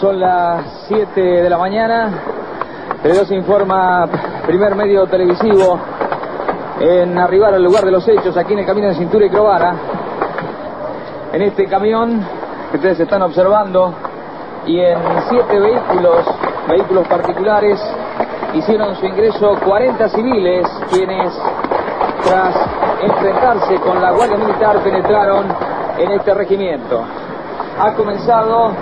Son las 7 de la mañana. se informa primer medio televisivo en arribar al lugar de los hechos aquí en el camino de Cintura y Crovara. En este camión que ustedes están observando y en siete vehículos, vehículos particulares, hicieron su ingreso 40 civiles quienes tras enfrentarse con la Guardia Militar penetraron en este regimiento. Ha comenzado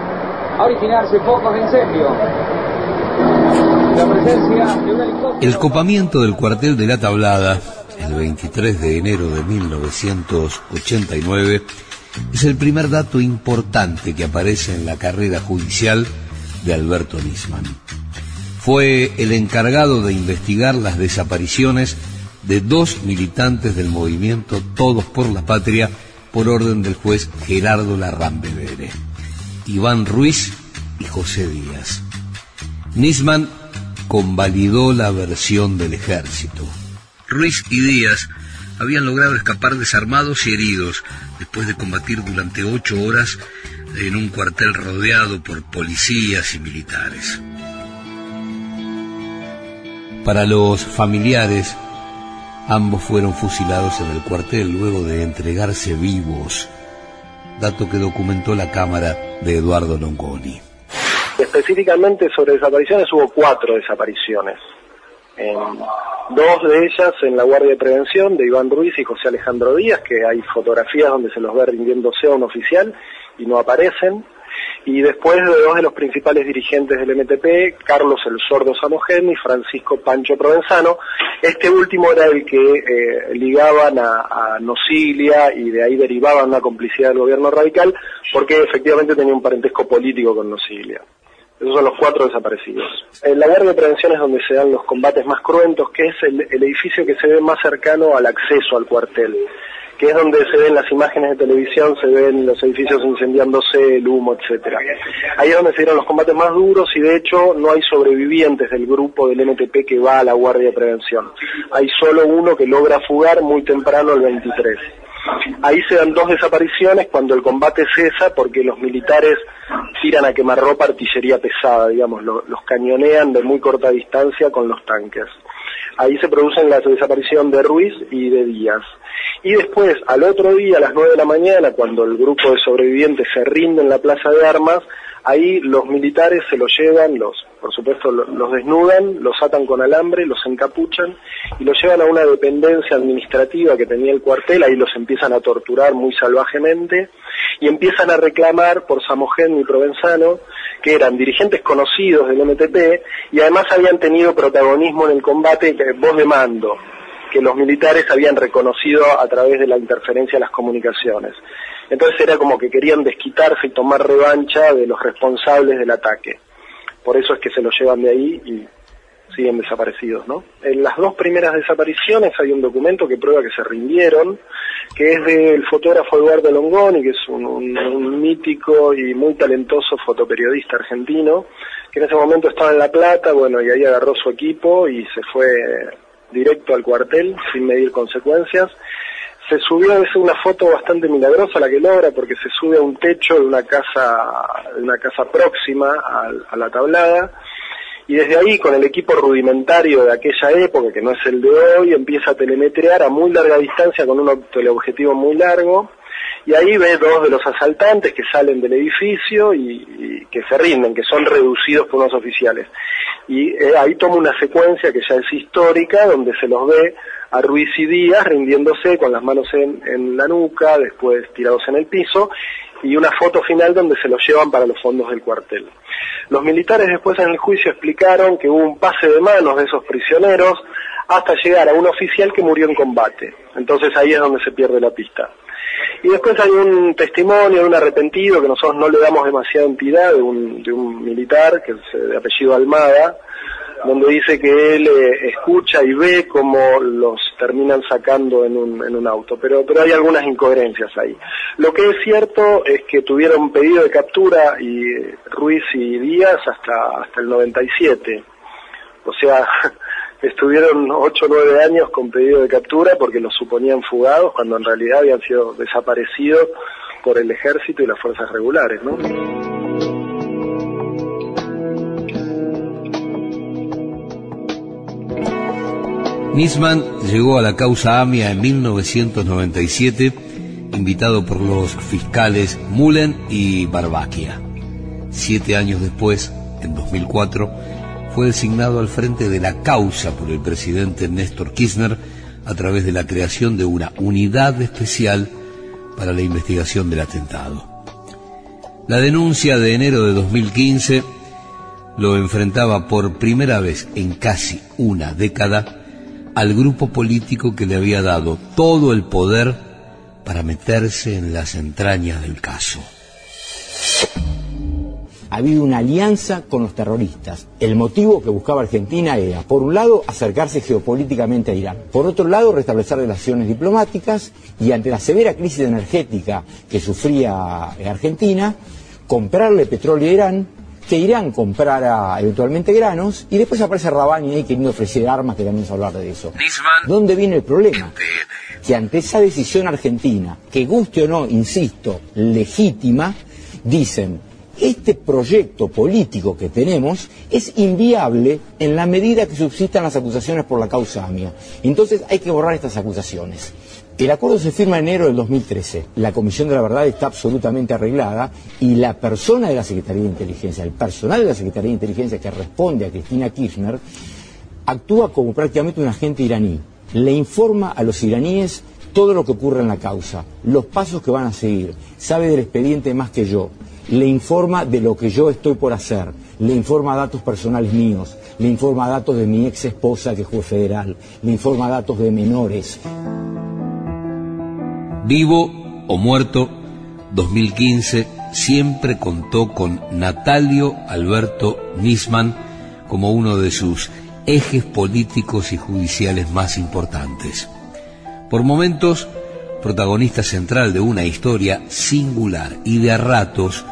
El copamiento del cuartel de la Tablada, el 23 de enero de 1989, es el primer dato importante que aparece en la carrera judicial de Alberto Nisman. Fue el encargado de investigar las desapariciones de dos militantes del movimiento Todos por la Patria por orden del juez Gerardo Larrambe Bere, Iván Ruiz y José Díaz. Nisman convalidó la versión del ejército. Ruiz y Díaz habían logrado escapar desarmados y heridos después de combatir durante ocho horas en un cuartel rodeado por policías y militares. Para los familiares, Ambos fueron fusilados en el cuartel luego de entregarse vivos, dato que documentó la cámara de Eduardo Longoni. Específicamente sobre desapariciones hubo cuatro desapariciones. dos de ellas en la Guardia de Prevención de Iván Ruiz y José Alejandro Díaz, que hay fotografías donde se los ve rindiéndose a un oficial y no aparecen y después de dos de los principales dirigentes del MTP, Carlos el Sordo Samogén y Francisco Pancho Provenzano. Este último era el que eh, ligaban a, Nocilia y de ahí derivaban una complicidad del gobierno radical porque efectivamente tenía un parentesco político con Nocilia. Esos son los cuatro desaparecidos. En la Guardia de Prevención es donde se dan los combates más cruentos, que es el edificio que se ve más cercano al acceso al cuartel que es donde se ven las imágenes de televisión, se ven los edificios incendiándose, el humo, etcétera. Ahí es donde se dieron los combates más duros y de hecho no hay sobrevivientes del grupo del MTP que va a la Guardia de Prevención. Hay solo uno que logra fugar muy temprano el 23. Ahí se dan dos desapariciones cuando el combate cesa porque los militares tiran a quemarropa artillería pesada, digamos, los cañonean de muy corta distancia con los tanques. Ahí se producen la desaparición de Ruiz y de Díaz. Y después, al otro día, a las 9 de la mañana, cuando el grupo de sobrevivientes se rinde en la plaza de armas, ahí los militares se los llevan, los, por supuesto los desnudan, los atan con alambre, los encapuchan y los llevan a una dependencia administrativa que tenía el cuartel, ahí los empiezan a torturar muy salvajemente y empiezan a reclamar por Samogén y Provenzano, que eran dirigentes conocidos del MTP y además habían tenido protagonismo en el combate, voz de mando, que los militares habían reconocido a través de la interferencia de las comunicaciones. Entonces era como que querían desquitarse y tomar revancha de los responsables del ataque. Por eso es que se los llevan de ahí y siguen desaparecidos, ¿no? En las dos primeras desapariciones hay un documento que prueba que se rindieron, que es del fotógrafo Eduardo Longoni, que es un, mítico y muy talentoso fotoperiodista argentino, que en ese momento estaba en La Plata, bueno, y ahí agarró su equipo y se fue directo al cuartel sin medir consecuencias. Se subió a veces una foto bastante milagrosa la que logra porque se sube a un techo de una casa, de una casa próxima a, la tablada y desde ahí con el equipo rudimentario de aquella época, que no es el de hoy, empieza a telemetrear a muy larga distancia con un teleobjetivo muy largo y ahí ve dos de los asaltantes que salen del edificio y, que se rinden, que son reducidos por unos oficiales. Y eh, ahí toma una secuencia que ya es histórica, donde se los ve a Ruiz y Díaz rindiéndose con las manos en, en la nuca, después tirados en el piso, y una foto final donde se los llevan para los fondos del cuartel. Los militares después en el juicio explicaron que hubo un pase de manos de esos prisioneros hasta llegar a un oficial que murió en combate. Entonces ahí es donde se pierde la pista. Y después hay un testimonio de un arrepentido que nosotros no le damos demasiada entidad, de un, de un militar que es eh, de apellido Almada, donde dice que él eh, escucha y ve cómo los terminan sacando en un, en un auto, pero, pero hay algunas incoherencias ahí. Lo que es cierto es que tuvieron pedido de captura y eh, Ruiz y Díaz hasta, hasta el 97. O sea, estuvieron 8 o 9 años con pedido de captura porque los suponían fugados cuando en realidad habían sido desaparecidos por el ejército y las fuerzas regulares. ¿no? Nisman llegó a la causa AMIA en 1997, invitado por los fiscales Mullen y Barbaquia. Siete años después, en 2004, fue designado al frente de la causa por el presidente Néstor Kirchner a través de la creación de una unidad especial para la investigación del atentado. La denuncia de enero de 2015 lo enfrentaba por primera vez en casi una década al grupo político que le había dado todo el poder para meterse en las entrañas del caso. Ha habido una alianza con los terroristas. El motivo que buscaba Argentina era, por un lado, acercarse geopolíticamente a Irán. Por otro lado, restablecer relaciones diplomáticas y ante la severa crisis energética que sufría Argentina, comprarle petróleo a Irán que Irán comprara eventualmente granos y después aparece Rabani ahí queriendo ofrecer armas, que también es hablar de eso. ¿Dónde viene el problema? Que ante esa decisión argentina, que guste o no, insisto, legítima, dicen, este proyecto político que tenemos es inviable en la medida que subsistan las acusaciones por la causa AMIA. Entonces hay que borrar estas acusaciones. El acuerdo se firma en enero del 2013. La Comisión de la Verdad está absolutamente arreglada y la persona de la Secretaría de Inteligencia, el personal de la Secretaría de Inteligencia que responde a Cristina Kirchner, actúa como prácticamente un agente iraní. Le informa a los iraníes todo lo que ocurre en la causa, los pasos que van a seguir, sabe del expediente más que yo, le informa de lo que yo estoy por hacer, le informa datos personales míos, le informa datos de mi ex esposa que juez federal, le informa datos de menores. Vivo o muerto, 2015 siempre contó con Natalio Alberto Nisman como uno de sus ejes políticos y judiciales más importantes. Por momentos, protagonista central de una historia singular y de ratos,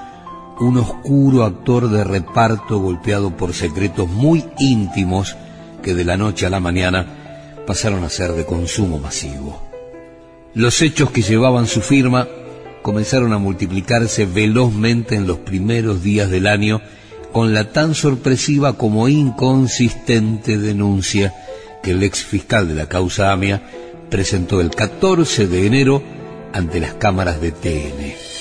un oscuro actor de reparto golpeado por secretos muy íntimos que de la noche a la mañana pasaron a ser de consumo masivo. Los hechos que llevaban su firma comenzaron a multiplicarse velozmente en los primeros días del año con la tan sorpresiva como inconsistente denuncia que el ex fiscal de la causa AMIA presentó el 14 de enero ante las cámaras de TN.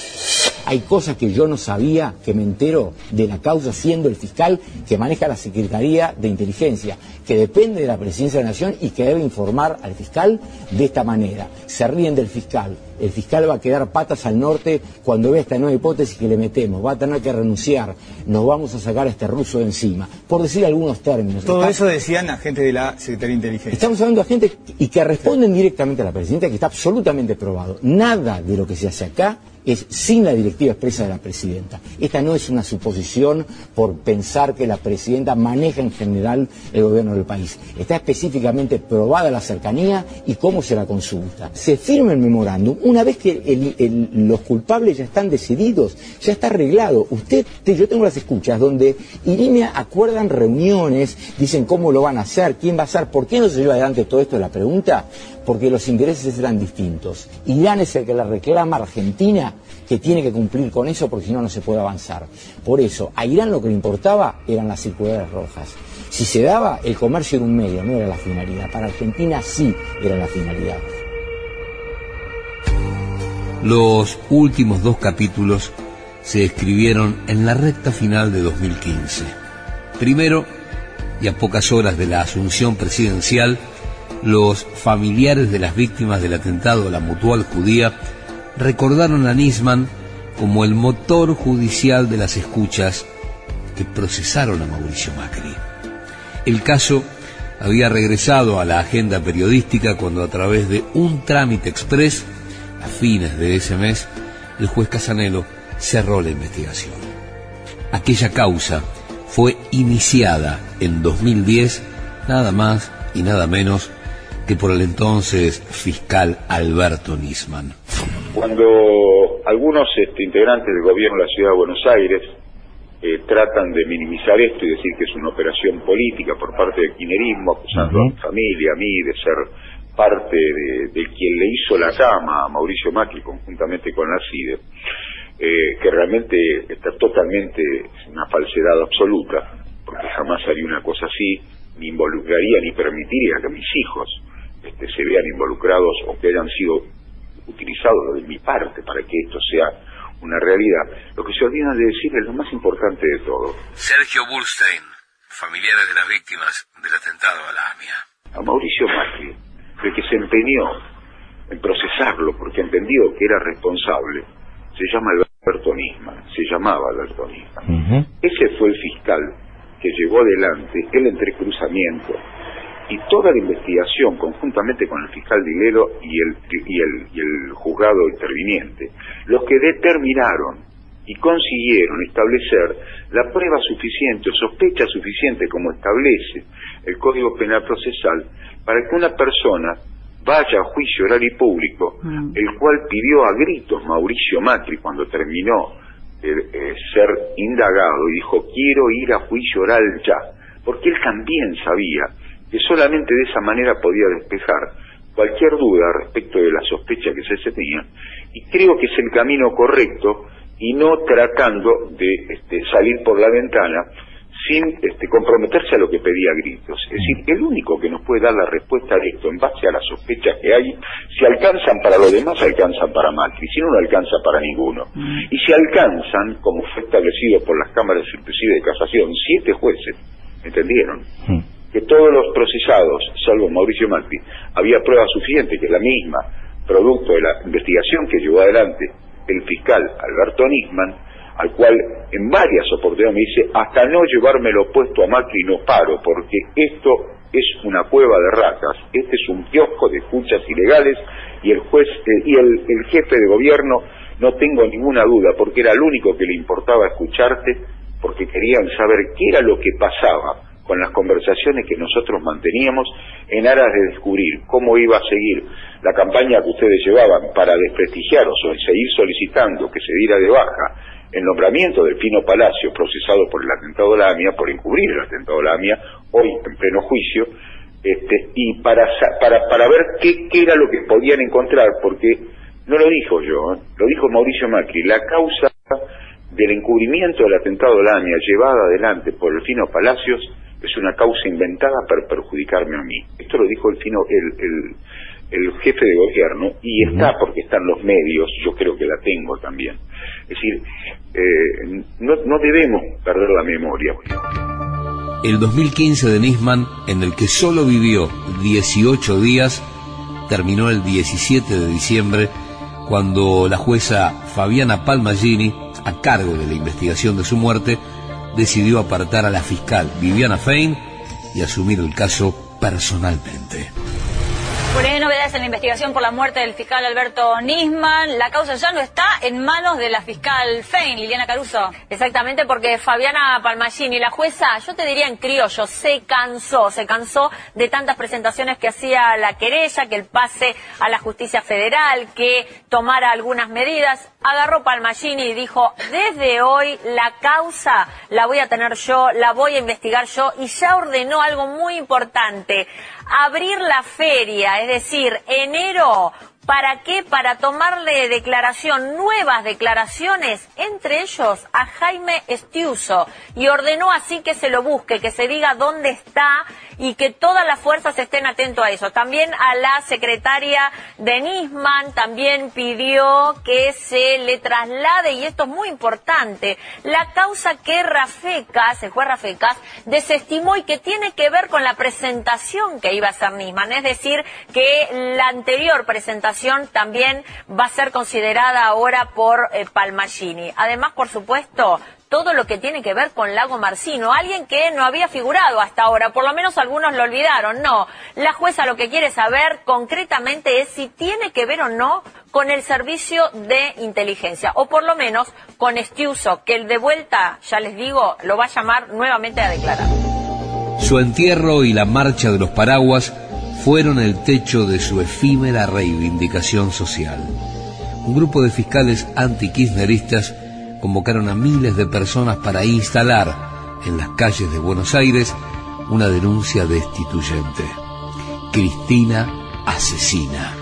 Hay cosas que yo no sabía, que me entero de la causa siendo el fiscal que maneja la Secretaría de Inteligencia, que depende de la Presidencia de la Nación y que debe informar al fiscal de esta manera. Se ríen del fiscal. El fiscal va a quedar patas al norte cuando vea esta nueva hipótesis que le metemos. Va a tener que renunciar. Nos vamos a sacar a este ruso de encima. Por decir algunos términos. Todo eso decían agentes de la Secretaría de Inteligencia. Estamos hablando de agentes y que responden directamente a la presidenta, que está absolutamente probado. Nada de lo que se hace acá es sin la directiva expresa de la presidenta. Esta no es una suposición por pensar que la presidenta maneja en general el gobierno del país. Está específicamente probada la cercanía y cómo se la consulta. Se firma el memorándum una vez que los culpables ya están decididos, ya está arreglado. Usted, yo tengo las escuchas donde Irimia acuerdan reuniones, dicen cómo lo van a hacer, quién va a hacer, por qué no se lleva adelante todo esto. La pregunta porque los intereses eran distintos. Irán es el que la reclama Argentina, que tiene que cumplir con eso porque si no, no se puede avanzar. Por eso, a Irán lo que le importaba eran las circulares rojas. Si se daba, el comercio era un medio, no era la finalidad. Para Argentina sí era la finalidad. Los últimos dos capítulos se escribieron en la recta final de 2015. Primero, y a pocas horas de la asunción presidencial, los familiares de las víctimas del atentado a la mutual judía recordaron a Nisman como el motor judicial de las escuchas que procesaron a Mauricio Macri. El caso había regresado a la agenda periodística cuando a través de un trámite express, a fines de ese mes, el juez Casanelo cerró la investigación. Aquella causa fue iniciada en 2010, nada más y nada menos que por el entonces fiscal Alberto Nisman. Cuando algunos este, integrantes del gobierno de la ciudad de Buenos Aires eh, tratan de minimizar esto y decir que es una operación política por parte del quinerismo, acusando a mi familia, a mí, de ser parte de, quien le hizo la cama a Mauricio Macri conjuntamente con la CIDE, eh, que realmente está totalmente una falsedad absoluta, porque jamás haría una cosa así, ni involucraría ni permitiría que mis hijos este, se vean involucrados o que hayan sido utilizados de mi parte para que esto sea una realidad. Lo que se olvidan de decir es lo más importante de todo. Sergio Burstein, familiares de las víctimas del atentado a la AMIA. A Mauricio Macri, el que se empeñó en procesarlo porque entendió que era responsable, se llama Alberto Nisman, se llamaba Alberto Nisman. Ese fue el fiscal que llevó adelante el entrecruzamiento y toda la investigación conjuntamente con el fiscal Dilero y el, y el, y el juzgado interviniente, los que determinaron y consiguieron establecer la prueba suficiente o sospecha suficiente como establece el Código Penal Procesal para que una persona vaya a juicio oral y público, mm. el cual pidió a gritos Mauricio Macri cuando terminó de eh, ser indagado y dijo quiero ir a juicio oral ya, porque él también sabía que solamente de esa manera podía despejar cualquier duda respecto de la sospecha que se tenía y creo que es el camino correcto y no tratando de este, salir por la ventana sin este, comprometerse a lo que pedía gritos. Es decir, el único que nos puede dar la respuesta a esto en base a las sospechas que hay, si alcanzan para los demás, alcanzan para Macri, si no, no alcanza para ninguno. Mm. Y si alcanzan, como fue establecido por las cámaras inclusive de casación, siete jueces, ¿entendieron? Mm. Que todos los procesados, salvo Mauricio Macri, había prueba suficiente, que es la misma, producto de la investigación que llevó adelante el fiscal Alberto Nisman, al cual en varias oportunidades me dice, hasta no llevármelo puesto a Macri no paro, porque esto es una cueva de ratas, este es un kiosco de escuchas ilegales y el juez eh, y el, el jefe de gobierno no tengo ninguna duda, porque era el único que le importaba escucharte, porque querían saber qué era lo que pasaba con las conversaciones que nosotros manteníamos en aras de descubrir cómo iba a seguir la campaña que ustedes llevaban para desprestigiar o seguir solicitando que se diera de baja el nombramiento del Pino Palacio, procesado por el atentado de la AMIA, por encubrir el atentado de la AMIA, hoy en pleno juicio, este, y para, para, para ver qué, qué era lo que podían encontrar, porque no lo dijo yo, ¿eh? lo dijo Mauricio Macri, la causa del encubrimiento del atentado de la AMIA llevada adelante por el Fino Palacios es una causa inventada para perjudicarme a mí. Esto lo dijo el Fino, el, el, el jefe de gobierno y está porque están los medios, yo creo que la tengo también. Es decir, eh, no, no debemos perder la memoria. El 2015 de Nisman, en el que solo vivió 18 días, terminó el 17 de diciembre cuando la jueza Fabiana Palmagini, a cargo de la investigación de su muerte, decidió apartar a la fiscal Viviana Fein y asumir el caso personalmente. Por ahí novedades en la investigación por la muerte del fiscal Alberto Nisman. La causa ya no está en manos de la fiscal Fein, Liliana Caruso. Exactamente, porque Fabiana Palmagini, la jueza, yo te diría en criollo, se cansó, se cansó de tantas presentaciones que hacía la querella, que el pase a la justicia federal, que tomara algunas medidas. Agarró Palmagini y dijo, desde hoy la causa la voy a tener yo, la voy a investigar yo, y ya ordenó algo muy importante abrir la feria, es decir, enero ¿Para qué? Para tomarle declaración, nuevas declaraciones, entre ellos a Jaime Estiuso, y ordenó así que se lo busque, que se diga dónde está y que todas las fuerzas estén atentos a eso. También a la secretaria de Nisman también pidió que se le traslade, y esto es muy importante, la causa que Rafecas, el juez Rafecas, desestimó y que tiene que ver con la presentación que iba a hacer Nisman, es decir, que la anterior presentación también va a ser considerada ahora por eh, Palmagini. Además, por supuesto, todo lo que tiene que ver con Lago Marcino, alguien que no había figurado hasta ahora, por lo menos algunos lo olvidaron, no. La jueza lo que quiere saber concretamente es si tiene que ver o no con el servicio de inteligencia, o por lo menos con Estiuso, que el de vuelta, ya les digo, lo va a llamar nuevamente a declarar. Su entierro y la marcha de los paraguas fueron el techo de su efímera reivindicación social. Un grupo de fiscales anti-kirchneristas convocaron a miles de personas para instalar en las calles de Buenos Aires una denuncia destituyente. Cristina asesina.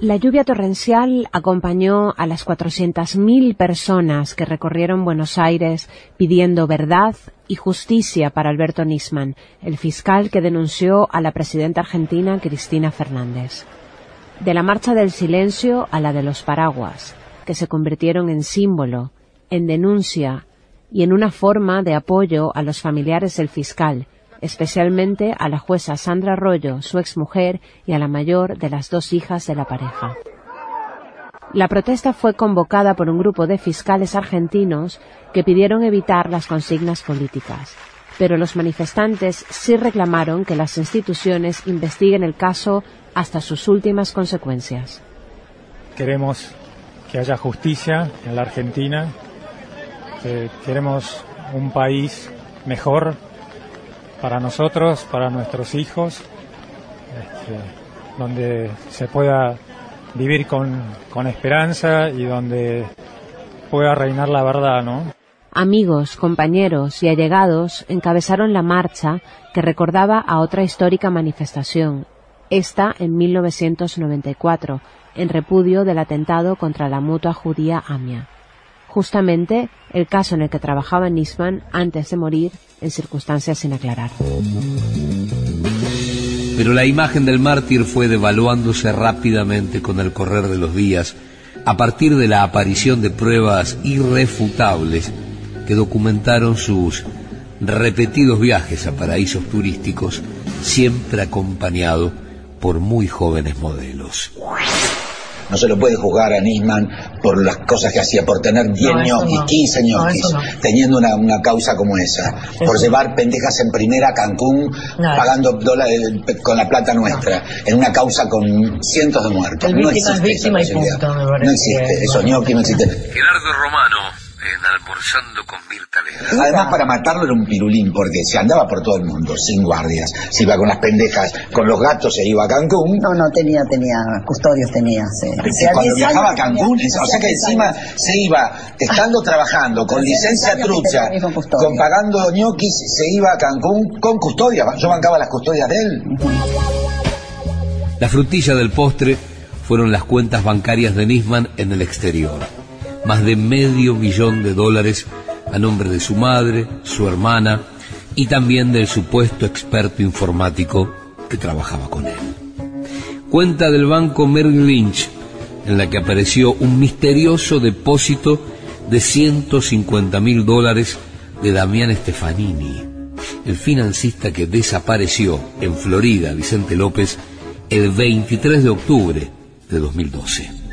La lluvia torrencial acompañó a las 400.000 personas que recorrieron Buenos Aires pidiendo verdad y justicia para Alberto Nisman, el fiscal que denunció a la presidenta argentina Cristina Fernández. De la marcha del silencio a la de los paraguas, que se convirtieron en símbolo, en denuncia y en una forma de apoyo a los familiares del fiscal, especialmente a la jueza Sandra Arroyo, su exmujer, y a la mayor de las dos hijas de la pareja. La protesta fue convocada por un grupo de fiscales argentinos que pidieron evitar las consignas políticas, pero los manifestantes sí reclamaron que las instituciones investiguen el caso hasta sus últimas consecuencias. Queremos que haya justicia en la Argentina, queremos un país mejor para nosotros, para nuestros hijos, este, donde se pueda vivir con, con esperanza y donde pueda reinar la verdad, ¿no? Amigos, compañeros y allegados encabezaron la marcha que recordaba a otra histórica manifestación, esta en 1994, en repudio del atentado contra la mutua judía Amia justamente el caso en el que trabajaba Nisman antes de morir en circunstancias sin aclarar. Pero la imagen del mártir fue devaluándose rápidamente con el correr de los días a partir de la aparición de pruebas irrefutables que documentaron sus repetidos viajes a paraísos turísticos, siempre acompañado por muy jóvenes modelos. No se lo puede juzgar a Nisman por las cosas que hacía, por tener 10 ñoquis, 15 ñoquis, teniendo una, una, causa como esa. Por llevar pendejas en primera a Cancún, pagando dólares con la plata nuestra, en una causa con cientos de muertos. no existe No existe, esos ñoquis no existen. Gerardo Romano Almorzando con Mirta Además, para matarlo era un pirulín, porque se andaba por todo el mundo, sin guardias. Se iba con las pendejas, con los gatos se iba a Cancún. No, no, tenía, tenía, custodios tenía. Sí. Cuando viajaba a Cancún, o sea que encima se iba, estando trabajando, con licencia trucha, con pagando ñoquis, se iba a Cancún con custodia. Yo bancaba las custodias de él. La frutilla del postre fueron las cuentas bancarias de Nisman en el exterior más de medio millón de dólares a nombre de su madre, su hermana y también del supuesto experto informático que trabajaba con él. Cuenta del banco Merrill Lynch, en la que apareció un misterioso depósito de 150 mil dólares de Damián Stefanini, el financista que desapareció en Florida, Vicente López, el 23 de octubre de 2012.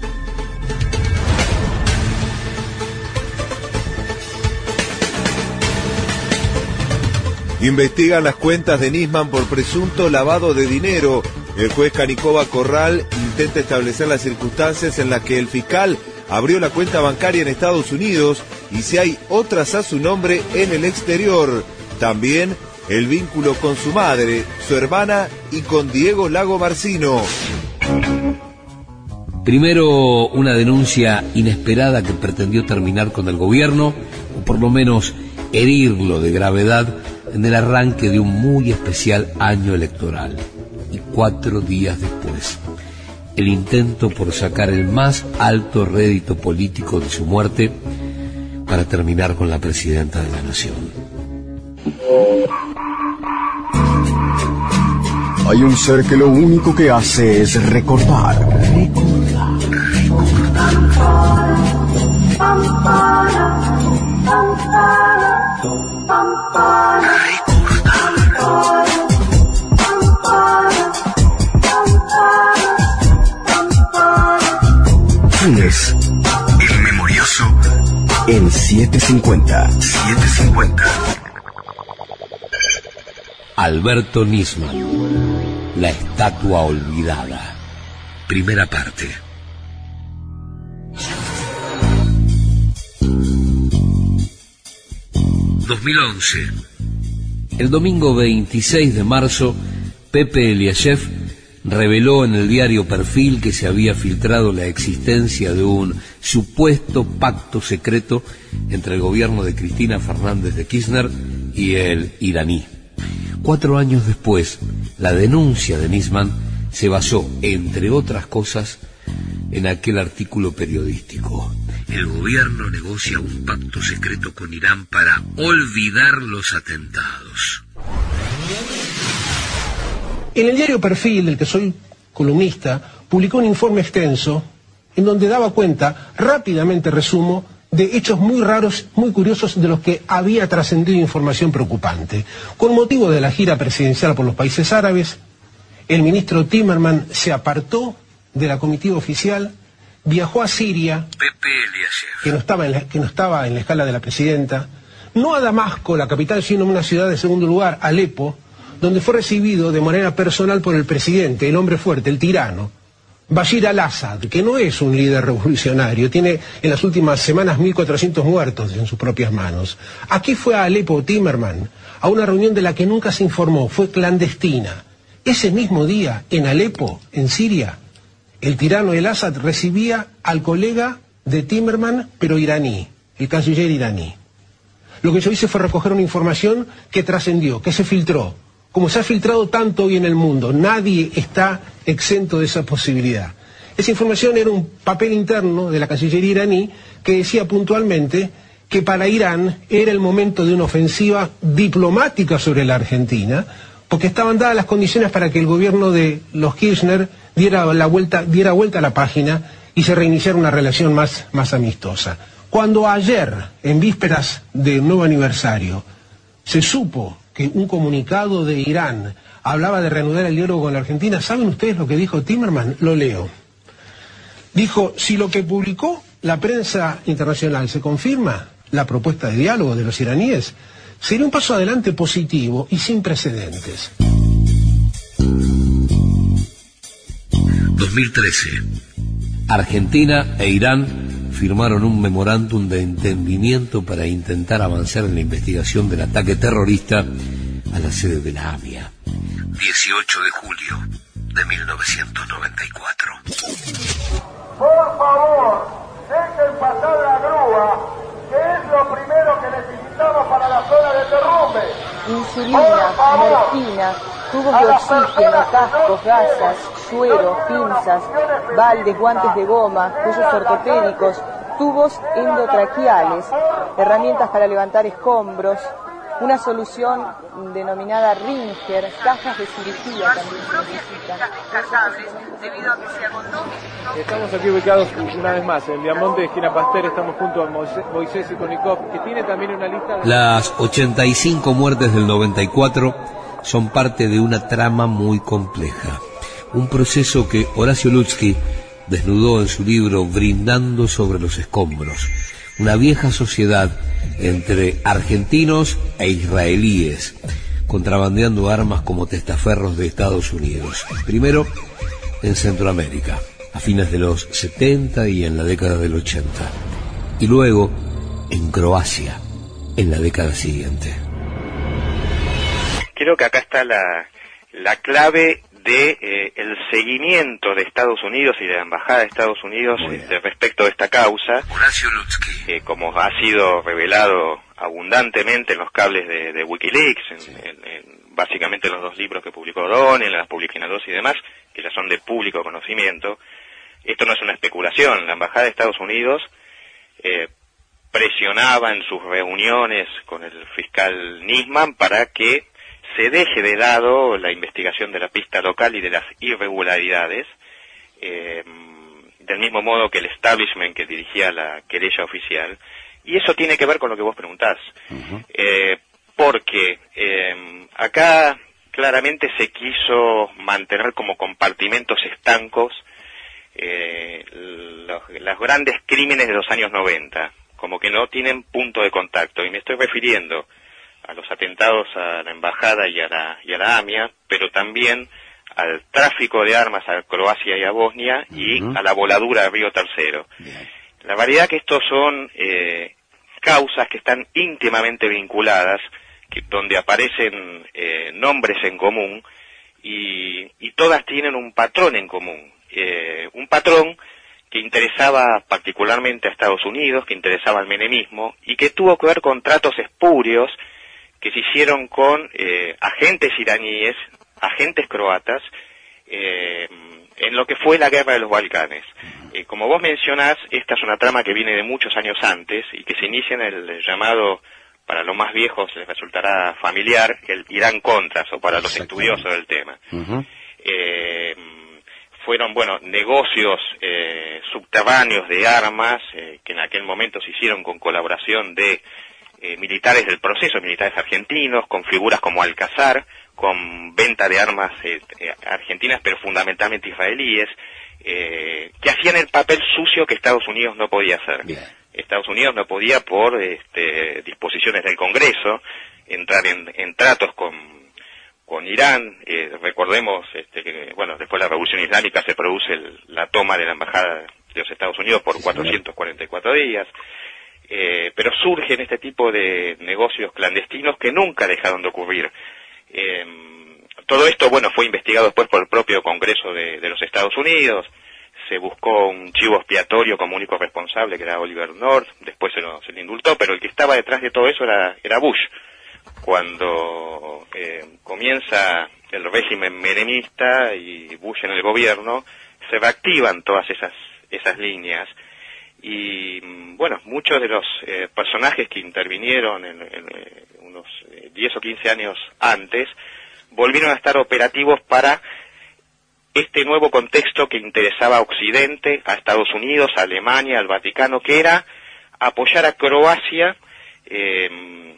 Investigan las cuentas de Nisman por presunto lavado de dinero. El juez Canicova Corral intenta establecer las circunstancias en las que el fiscal abrió la cuenta bancaria en Estados Unidos y si hay otras a su nombre en el exterior. También el vínculo con su madre, su hermana y con Diego Lago Marcino. Primero, una denuncia inesperada que pretendió terminar con el gobierno, o por lo menos herirlo de gravedad en el arranque de un muy especial año electoral. Y cuatro días después, el intento por sacar el más alto rédito político de su muerte para terminar con la presidenta de la nación. Hay un ser que lo único que hace es recordar. Recordar. ¿Quién El memorioso. En 750. 750. Alberto Nisman. La estatua olvidada. Primera parte. 2011. El domingo 26 de marzo, Pepe Eliashev reveló en el diario Perfil que se había filtrado la existencia de un supuesto pacto secreto entre el gobierno de Cristina Fernández de Kirchner y el iraní. Cuatro años después, la denuncia de Nisman se basó, entre otras cosas, en aquel artículo periodístico. El gobierno negocia un pacto secreto con Irán para olvidar los atentados. En el diario Perfil, del que soy columnista, publicó un informe extenso en donde daba cuenta, rápidamente resumo, de hechos muy raros, muy curiosos, de los que había trascendido información preocupante. Con motivo de la gira presidencial por los países árabes, el ministro Timerman se apartó de la comitiva oficial, viajó a Siria, que no, estaba en la, que no estaba en la escala de la presidenta, no a Damasco, la capital, sino en una ciudad de segundo lugar, Alepo, donde fue recibido de manera personal por el presidente, el hombre fuerte, el tirano, Bashir al-Assad, que no es un líder revolucionario, tiene en las últimas semanas 1.400 muertos en sus propias manos. Aquí fue a Alepo Timerman, a una reunión de la que nunca se informó, fue clandestina. Ese mismo día, en Alepo, en Siria, el tirano el-Assad recibía al colega de Timerman, pero iraní, el canciller iraní. Lo que yo hice fue recoger una información que trascendió, que se filtró, como se ha filtrado tanto hoy en el mundo, nadie está exento de esa posibilidad. Esa información era un papel interno de la Cancillería iraní que decía puntualmente que para Irán era el momento de una ofensiva diplomática sobre la Argentina, porque estaban dadas las condiciones para que el gobierno de los Kirchner diera, la vuelta, diera vuelta a la página y se reiniciara una relación más, más amistosa. Cuando ayer, en vísperas del nuevo aniversario, se supo que un comunicado de Irán hablaba de reanudar el diálogo con la Argentina. ¿Saben ustedes lo que dijo Timerman? Lo leo. Dijo, si lo que publicó la prensa internacional se confirma, la propuesta de diálogo de los iraníes, sería un paso adelante positivo y sin precedentes. 2013. Argentina e Irán firmaron un memorándum de entendimiento para intentar avanzar en la investigación del ataque terrorista a la sede de la AMIA. 18 de julio de 1994. Por favor, dejen pasar la grúa, que es lo primero que necesitamos para la zona de derrumbe. Insulina, morfina, tubos de oxígeno, cascos, gasas, suero, pinzas, baldes, guantes de goma, cuellos ortopédicos, tubos endotraqueales, herramientas para levantar escombros, una solución denominada Ringer, cajas de cirugía también se necesitan. Estamos aquí ubicados una vez más en Viamonte, esquina Pasteur, estamos junto a Moisés y Konikov, que tiene también una lista de... Las 85 muertes del 94 son parte de una trama muy compleja. Un proceso que Horacio Lutsky desnudó en su libro Brindando sobre los escombros, una vieja sociedad entre argentinos e israelíes, contrabandeando armas como testaferros de Estados Unidos. Primero en Centroamérica, a fines de los 70 y en la década del 80. Y luego en Croacia, en la década siguiente. Creo que acá está la, la clave de eh, el seguimiento de Estados Unidos y de la embajada de Estados Unidos eh, respecto a esta causa, eh, como ha sido revelado abundantemente en los cables de, WikiLeaks, en, básicamente los dos libros que publicó Don, en las publicaciones y demás, que ya son de público conocimiento. Esto no es una especulación. La embajada de Estados Unidos presionaba en sus reuniones con el fiscal Nisman para que se deje de lado la investigación de la pista local y de las irregularidades, eh, del mismo modo que el establishment que dirigía la querella oficial, y eso tiene que ver con lo que vos preguntás, eh, porque eh, acá claramente se quiso mantener como compartimentos estancos los, los grandes crímenes de los años 90, como que no tienen punto de contacto, y me estoy refiriendo a los atentados a la embajada y a la, y a la AMIA, pero también al tráfico de armas a Croacia y a Bosnia y a la voladura de Río Tercero. La variedad que estos son eh, causas que están íntimamente vinculadas, que, donde aparecen eh, nombres en común y, y, todas tienen un patrón en común. Eh, un patrón que interesaba particularmente a Estados Unidos, que interesaba al menemismo y que tuvo que ver con tratos espurios que se hicieron con eh, agentes iraníes, agentes croatas, eh, en lo que fue la guerra de los Balcanes. Eh, como vos mencionás, esta es una trama que viene de muchos años antes y que se inicia en el llamado, para los más viejos les resultará familiar, el Irán Contras, o para los estudiosos del tema. eh, fueron, bueno, negocios subterráneos de armas que en aquel momento se hicieron con colaboración de eh, militares del proceso, militares argentinos, con figuras como Alcazar, con venta de armas eh, eh, argentinas, pero fundamentalmente israelíes, eh, que hacían el papel sucio que Estados Unidos no podía hacer. Estados Unidos no podía, por este, disposiciones del Congreso, entrar en, en tratos con, con Irán. Eh, recordemos este, que, bueno, después de la Revolución Islámica se produce el- la toma de la Embajada de los Estados Unidos por 444 días. Eh, pero surgen este tipo de negocios clandestinos que nunca dejaron de ocurrir. Eh, todo esto, bueno, fue investigado después por el propio Congreso de, los Estados Unidos. Se buscó un chivo expiatorio como único responsable, que era Oliver North. Después se, lo- se le indultó, pero el que estaba detrás de todo eso era, era Bush. Cuando eh, comienza el régimen menemista y Bush en el gobierno, se reactivan todas esas, esas líneas y bueno, muchos de los eh, personajes que intervinieron en, en, eh, unos eh, 10 o 15 años antes volvieron a estar operativos para este nuevo contexto que interesaba a Occidente, a Estados Unidos, a Alemania, al Vaticano, que era apoyar a Croacia eh,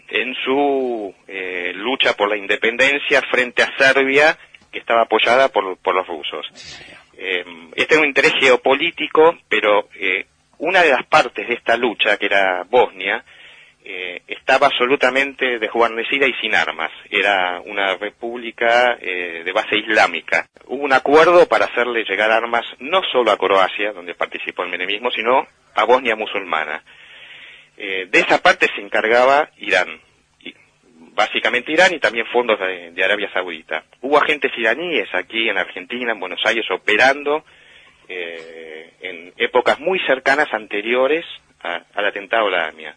en su eh, lucha por la independencia frente a Serbia, que estaba apoyada por, por los rusos. Eh, este era un interés geopolítico, pero eh, una de las partes de esta lucha, que era Bosnia, eh, estaba absolutamente desguarnecida y sin armas. Era una república eh, de base islámica. Hubo un acuerdo para hacerle llegar armas no solo a Croacia, donde participó el menemismo, sino a Bosnia musulmana. Eh, de esa parte se encargaba Irán. Y básicamente Irán y también fondos de, de Arabia Saudita. Hubo agentes iraníes aquí en Argentina, en Buenos Aires, operando eh, en épocas muy cercanas anteriores a- al atentado a la AMIA.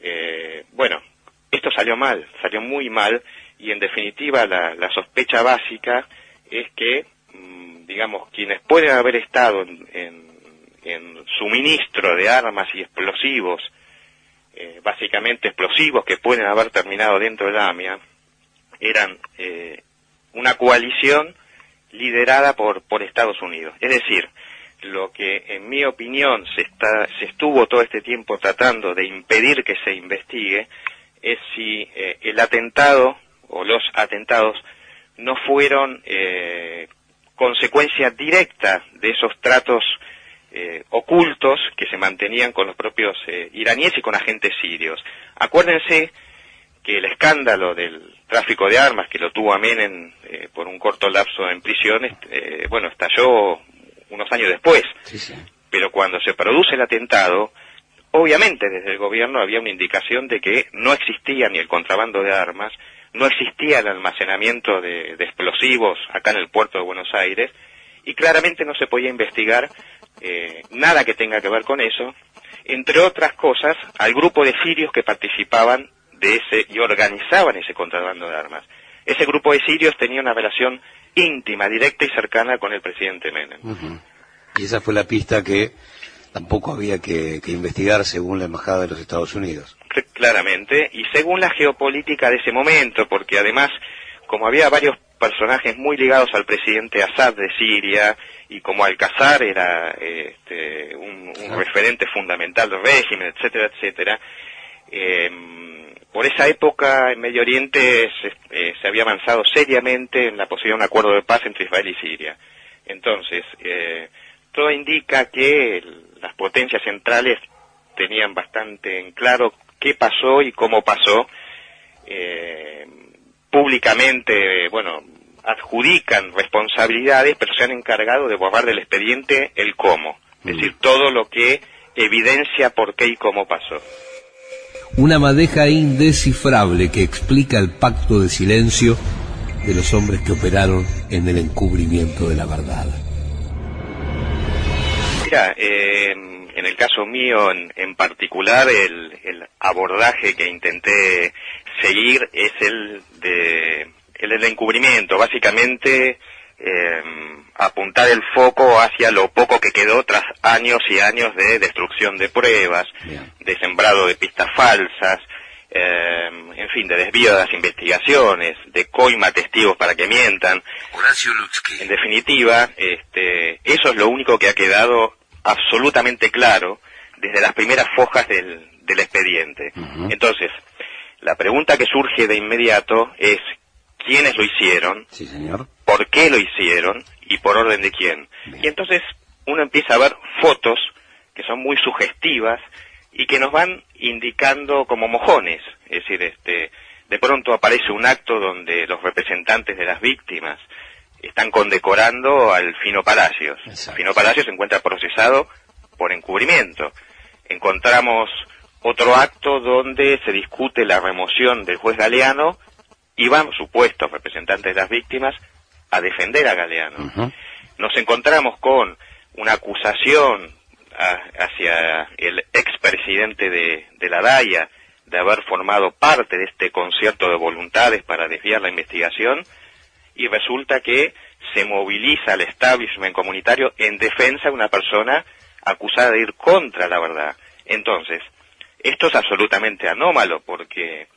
Eh, bueno, esto salió mal, salió muy mal y en definitiva la, la sospecha básica es que, mm, digamos, quienes pueden haber estado en, en- suministro de armas y explosivos, eh, básicamente explosivos que pueden haber terminado dentro de la AMIA, eran eh, una coalición liderada por, por Estados Unidos. Es decir, lo que en mi opinión se, está, se estuvo todo este tiempo tratando de impedir que se investigue es si eh, el atentado o los atentados no fueron eh, consecuencia directa de esos tratos eh, ocultos que se mantenían con los propios eh, iraníes y con agentes sirios. Acuérdense que el escándalo del tráfico de armas que lo tuvo a Menem eh, por un corto lapso en prisiones, bueno, estalló unos años después. Pero cuando se produce el atentado, obviamente desde el gobierno había una indicación de que no existía ni el contrabando de armas, no existía el almacenamiento de, de explosivos acá en el puerto de Buenos Aires y claramente no se podía investigar eh, nada que tenga que ver con eso, entre otras cosas al grupo de sirios que participaban de ese y organizaban ese contrabando de armas. Ese grupo de sirios tenía una relación íntima, directa y cercana con el presidente Menem. Y esa fue la pista que tampoco había que, que investigar según la Embajada de los Estados Unidos. Cl- claramente, y según la geopolítica de ese momento, porque además, como había varios personajes muy ligados al presidente Assad de Siria, y como Alcázar era este, un, un referente fundamental del régimen, etcétera, etcétera, eh, por esa época en Medio Oriente se, eh, se había avanzado seriamente en la posibilidad de un acuerdo de paz entre Israel y Siria. Entonces, eh, todo indica que las potencias centrales tenían bastante en claro qué pasó y cómo pasó. Eh, públicamente, bueno, adjudican responsabilidades, pero se han encargado de borrar del expediente el cómo. Es decir, todo lo que evidencia por qué y cómo pasó. Una madeja indescifrable que explica el pacto de silencio de los hombres que operaron en el encubrimiento de la verdad. Mira, eh, en el caso mío en, en particular, el, el abordaje que intenté seguir es el de el encubrimiento. Básicamente, eh, apuntar el foco hacia lo poco que quedó tras años y años de destrucción de pruebas, de sembrado de pistas falsas, eh, en fin, de desvío de las investigaciones, de coima testigos para que mientan. En definitiva, este, eso es lo único que ha quedado absolutamente claro desde las primeras fojas del, del expediente. Entonces, la pregunta que surge de inmediato es quiénes lo hicieron, sí, señor. Por qué lo hicieron y por orden de quién. Y entonces uno empieza a ver fotos que son muy sugestivas y que nos van indicando como mojones, es decir, este, de pronto aparece un acto donde los representantes de las víctimas están condecorando al Fino Palacios. Fino Palacios se encuentra procesado por encubrimiento. Encontramos otro acto donde se discute la remoción del juez Galeano y van supuestos representantes de las víctimas a defender a Galeano. Nos encontramos con una acusación hacia el expresidente de, de la DAIA de haber formado parte de este concierto de voluntades para desviar la investigación y resulta que se moviliza el establishment comunitario en defensa de una persona acusada de ir contra la verdad. Entonces, esto es absolutamente anómalo porque,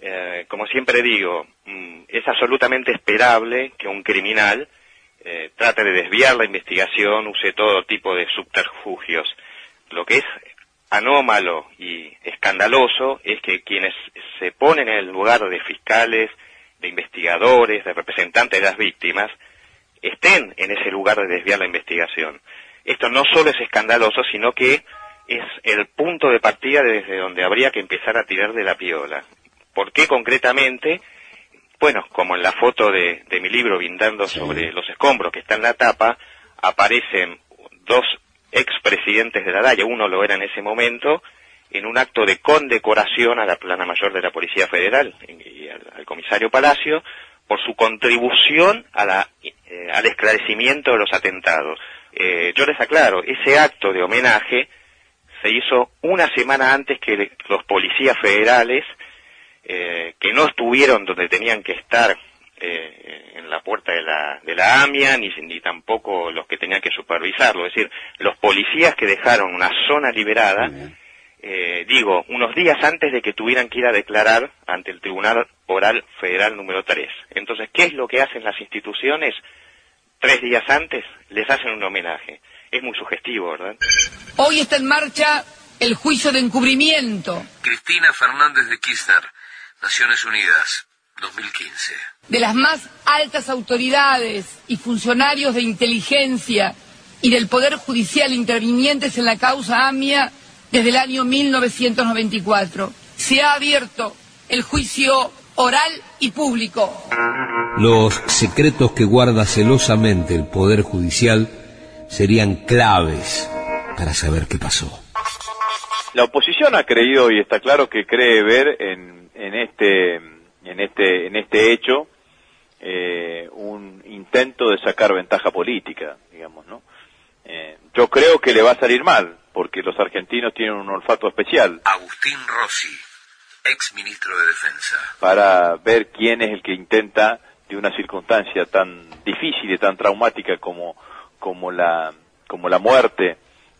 eh, como siempre digo, mm, es absolutamente esperable que un criminal eh, trate de desviar la investigación, use todo tipo de subterfugios. Lo que es anómalo y escandaloso es que quienes se ponen en el lugar de fiscales, de investigadores, de representantes de las víctimas, estén en ese lugar de desviar la investigación. Esto no solo es escandaloso, sino que es el punto de partida desde donde habría que empezar a tirar de la piola. ¿Por qué concretamente? Bueno, como en la foto de, mi libro Vindando sobre los escombros que está en la tapa, aparecen dos expresidentes de la DAIA, uno lo era en ese momento, en un acto de condecoración a la plana mayor de la Policía Federal y al, comisario Palacio por su contribución a la, eh, al esclarecimiento de los atentados. Eh, yo les aclaro, ese acto de homenaje se hizo una semana antes que los policías federales, eh, que no estuvieron donde tenían que estar eh, en la puerta de la, de la AMIA, ni, ni tampoco los que tenían que supervisarlo, es decir, los policías que dejaron una zona liberada, eh, digo, unos días antes de que tuvieran que ir a declarar ante el Tribunal Oral Federal número 3. Entonces, ¿qué es lo que hacen las instituciones? Tres días antes les hacen un homenaje es muy sugestivo, ¿verdad? Hoy está en marcha el juicio de encubrimiento. Cristina Fernández de Kirchner, Naciones Unidas, 2015. De las más altas autoridades y funcionarios de inteligencia y del Poder Judicial intervinientes en la causa AMIA desde el año 1994. Se ha abierto el juicio oral y público. Los secretos que guarda celosamente el Poder Judicial serían claves para saber qué pasó. La oposición ha creído y está claro que cree ver en, en este en este en este hecho eh, un intento de sacar ventaja política, digamos, ¿no? Eh, yo creo que le va a salir mal porque los argentinos tienen un olfato especial. Agustín Rossi, ex ministro de Defensa. Para ver quién es el que intenta de una circunstancia tan difícil y tan traumática como como la, como la muerte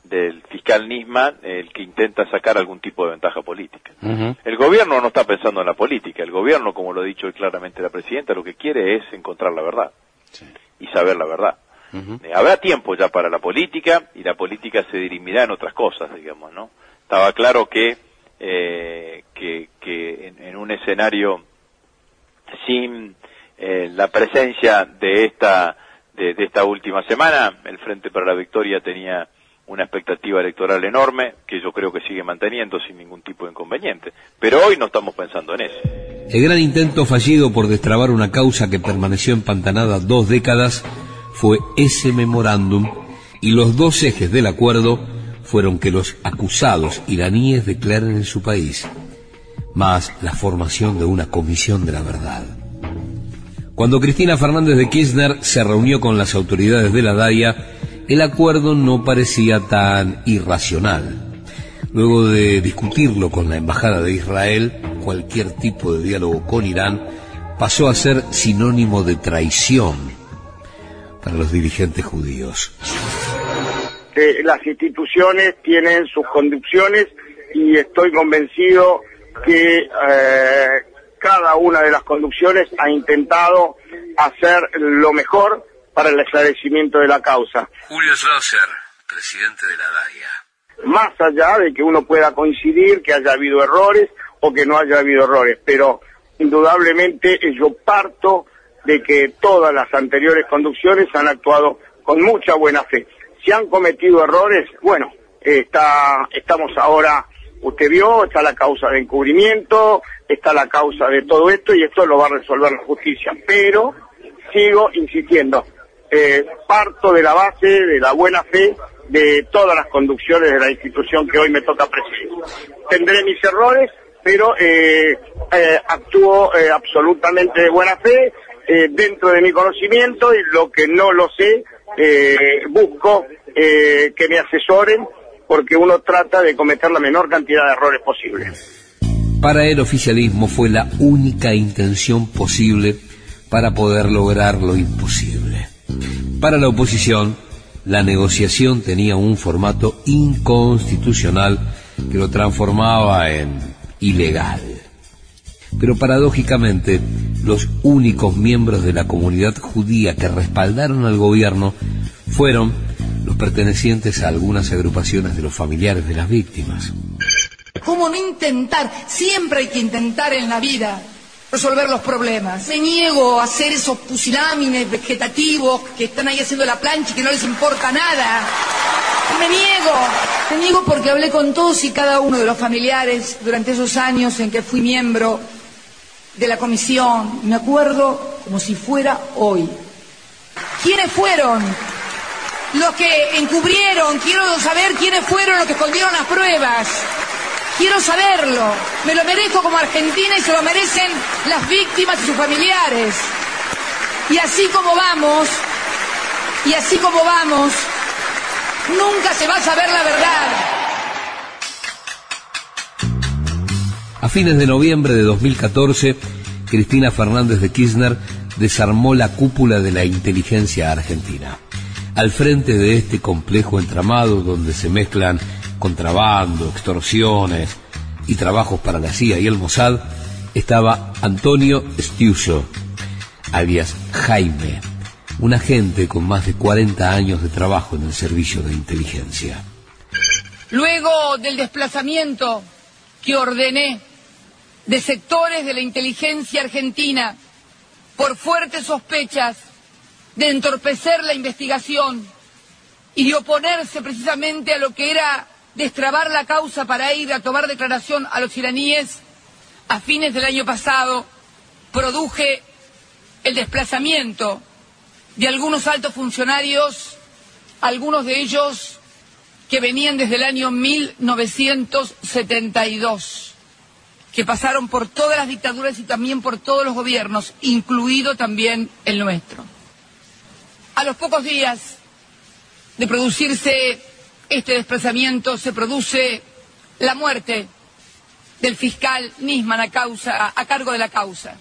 del fiscal Nisman, el que intenta sacar algún tipo de ventaja política. El gobierno no está pensando en la política, el gobierno, como lo ha dicho claramente la presidenta, lo que quiere es encontrar la verdad y saber la verdad. Eh, habrá tiempo ya para la política y la política se dirimirá en otras cosas, digamos, ¿no? Estaba claro que, eh, que, que en, un escenario sin eh, la presencia de esta de, esta última semana. El Frente para la Victoria tenía una expectativa electoral enorme que yo creo que sigue manteniendo sin ningún tipo de inconveniente. Pero hoy no estamos pensando en eso. El gran intento fallido por destrabar una causa que permaneció empantanada dos décadas fue ese memorándum y los dos ejes del acuerdo fueron que los acusados iraníes declaren en su país, más la formación de una comisión de la verdad. Cuando Cristina Fernández de Kirchner se reunió con las autoridades de la DAIA, el acuerdo no parecía tan irracional. Luego de discutirlo con la Embajada de Israel, cualquier tipo de diálogo con Irán pasó a ser sinónimo de traición. para los dirigentes judíos. las instituciones tienen sus conducciones y estoy convencido que eh, cada una de las conducciones ha intentado hacer lo mejor para el esclarecimiento de la causa. Julio Schlosser, presidente de la DAIA. Más allá de que uno pueda coincidir que haya habido errores o que no haya habido errores, pero indudablemente yo parto de que todas las anteriores conducciones han actuado con mucha buena fe. Si han cometido errores, bueno, está, estamos ahora, usted vio, está la causa de encubrimiento, está la causa de todo esto y esto lo va a resolver la justicia. Pero sigo insistiendo, eh, parto de la base de la buena fe de todas las conducciones de la institución que hoy me toca presidir. Tendré mis errores, pero eh, eh, actúo eh, absolutamente de buena fe dentro de mi conocimiento y lo que no lo sé, busco que me asesoren porque uno trata de cometer la menor cantidad de errores posibles. Para el oficialismo fue la única intención posible para poder lograr lo imposible. Para la oposición, la negociación tenía un formato inconstitucional que lo transformaba en ilegal. Pero paradójicamente, los únicos miembros de la comunidad judía que respaldaron al gobierno fueron los pertenecientes a algunas agrupaciones de los familiares de las víctimas. ¿Cómo no intentar? Siempre hay que intentar en la vida resolver los problemas. Me niego a hacer esos pusilámines vegetativos que están ahí haciendo la plancha y que no les importa nada. Me niego. Me niego porque hablé con todos y cada uno de los familiares durante esos años en que fui miembro de la comisión. Me acuerdo como si fuera hoy. ¿Quiénes fueron los que encubrieron? Quiero saber quiénes fueron los que escondieron las pruebas. Quiero saberlo. Me lo merezco como argentina y se lo merecen las víctimas y sus familiares. Y así como vamos, y así como vamos, nunca se va a saber la verdad. A fines de noviembre de 2014, Cristina Fernández de Kirchner desarmó la cúpula de la inteligencia argentina. Al frente de este complejo entramado donde se mezclan contrabando, extorsiones y trabajos para la CIA y el Mossad, estaba Antonio Stiuso, alias Jaime, un agente con más de 40 años de trabajo en el servicio de inteligencia. Luego del desplazamiento que ordené de sectores de la inteligencia argentina por fuertes sospechas de entorpecer la investigación y de oponerse precisamente a lo que era destrabar la causa para ir a tomar declaración a los iraníes, a fines del año pasado produje el desplazamiento de algunos altos funcionarios, algunos de ellos que venían desde el año 1972, que pasaron por todas las dictaduras y también por todos los gobiernos, incluido también el nuestro. A los pocos días de producirse este desplazamiento se produce la muerte del fiscal Nisman a, cargo de la causa.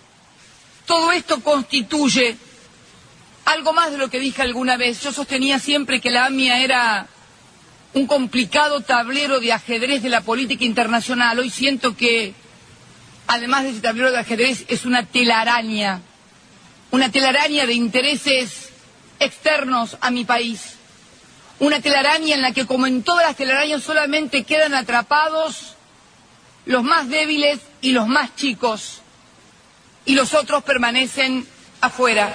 Todo esto constituye algo más de lo que dije alguna vez. Yo sostenía siempre que la AMIA era un complicado tablero de ajedrez de la política internacional. Hoy siento que, además de ese tablero de ajedrez, es una telaraña, una telaraña de intereses externos a mi país una telaraña en la que, como en todas las telarañas, solamente quedan atrapados los más débiles y los más chicos, y los otros permanecen afuera.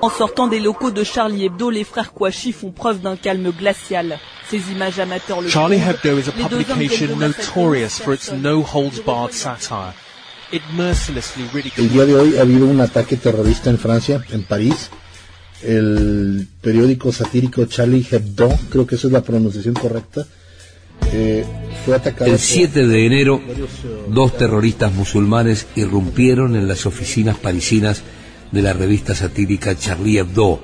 En sortant des locaux de Charlie Hebdo, les frères Kouachi font preuve d'un calme glacial. Ces images amateurs le Charlie Hebdo is a publication notorious for its no-holds-barred satire. It mercilessly El día de hoy ha habido un ataque terrorista en Francia, en París, el periódico satírico Charlie Hebdo, creo que esa es la pronunciación correcta, eh, fue atacado. El 7 de enero, dos terroristas musulmanes irrumpieron en las oficinas parisinas de la revista satírica Charlie Hebdo,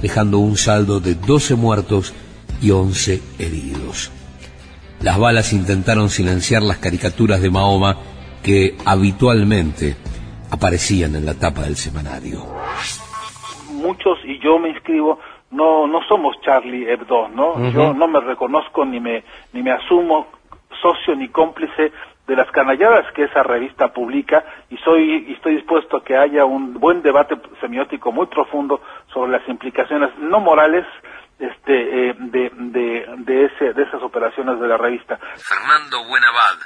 dejando un saldo de 12 muertos y 11 heridos. Las balas intentaron silenciar las caricaturas de Mahoma que habitualmente aparecían en la tapa del semanario. muchos, yo me inscribo, no, no somos Charlie Hebdo, ¿no? Yo no me reconozco ni me, ni me asumo socio ni cómplice de las canalladas que esa revista publica y soy y estoy dispuesto a que haya un buen debate semiótico muy profundo sobre las implicaciones no morales este eh, de, de, de, ese, de esas operaciones de la revista. Fernando Buenabad,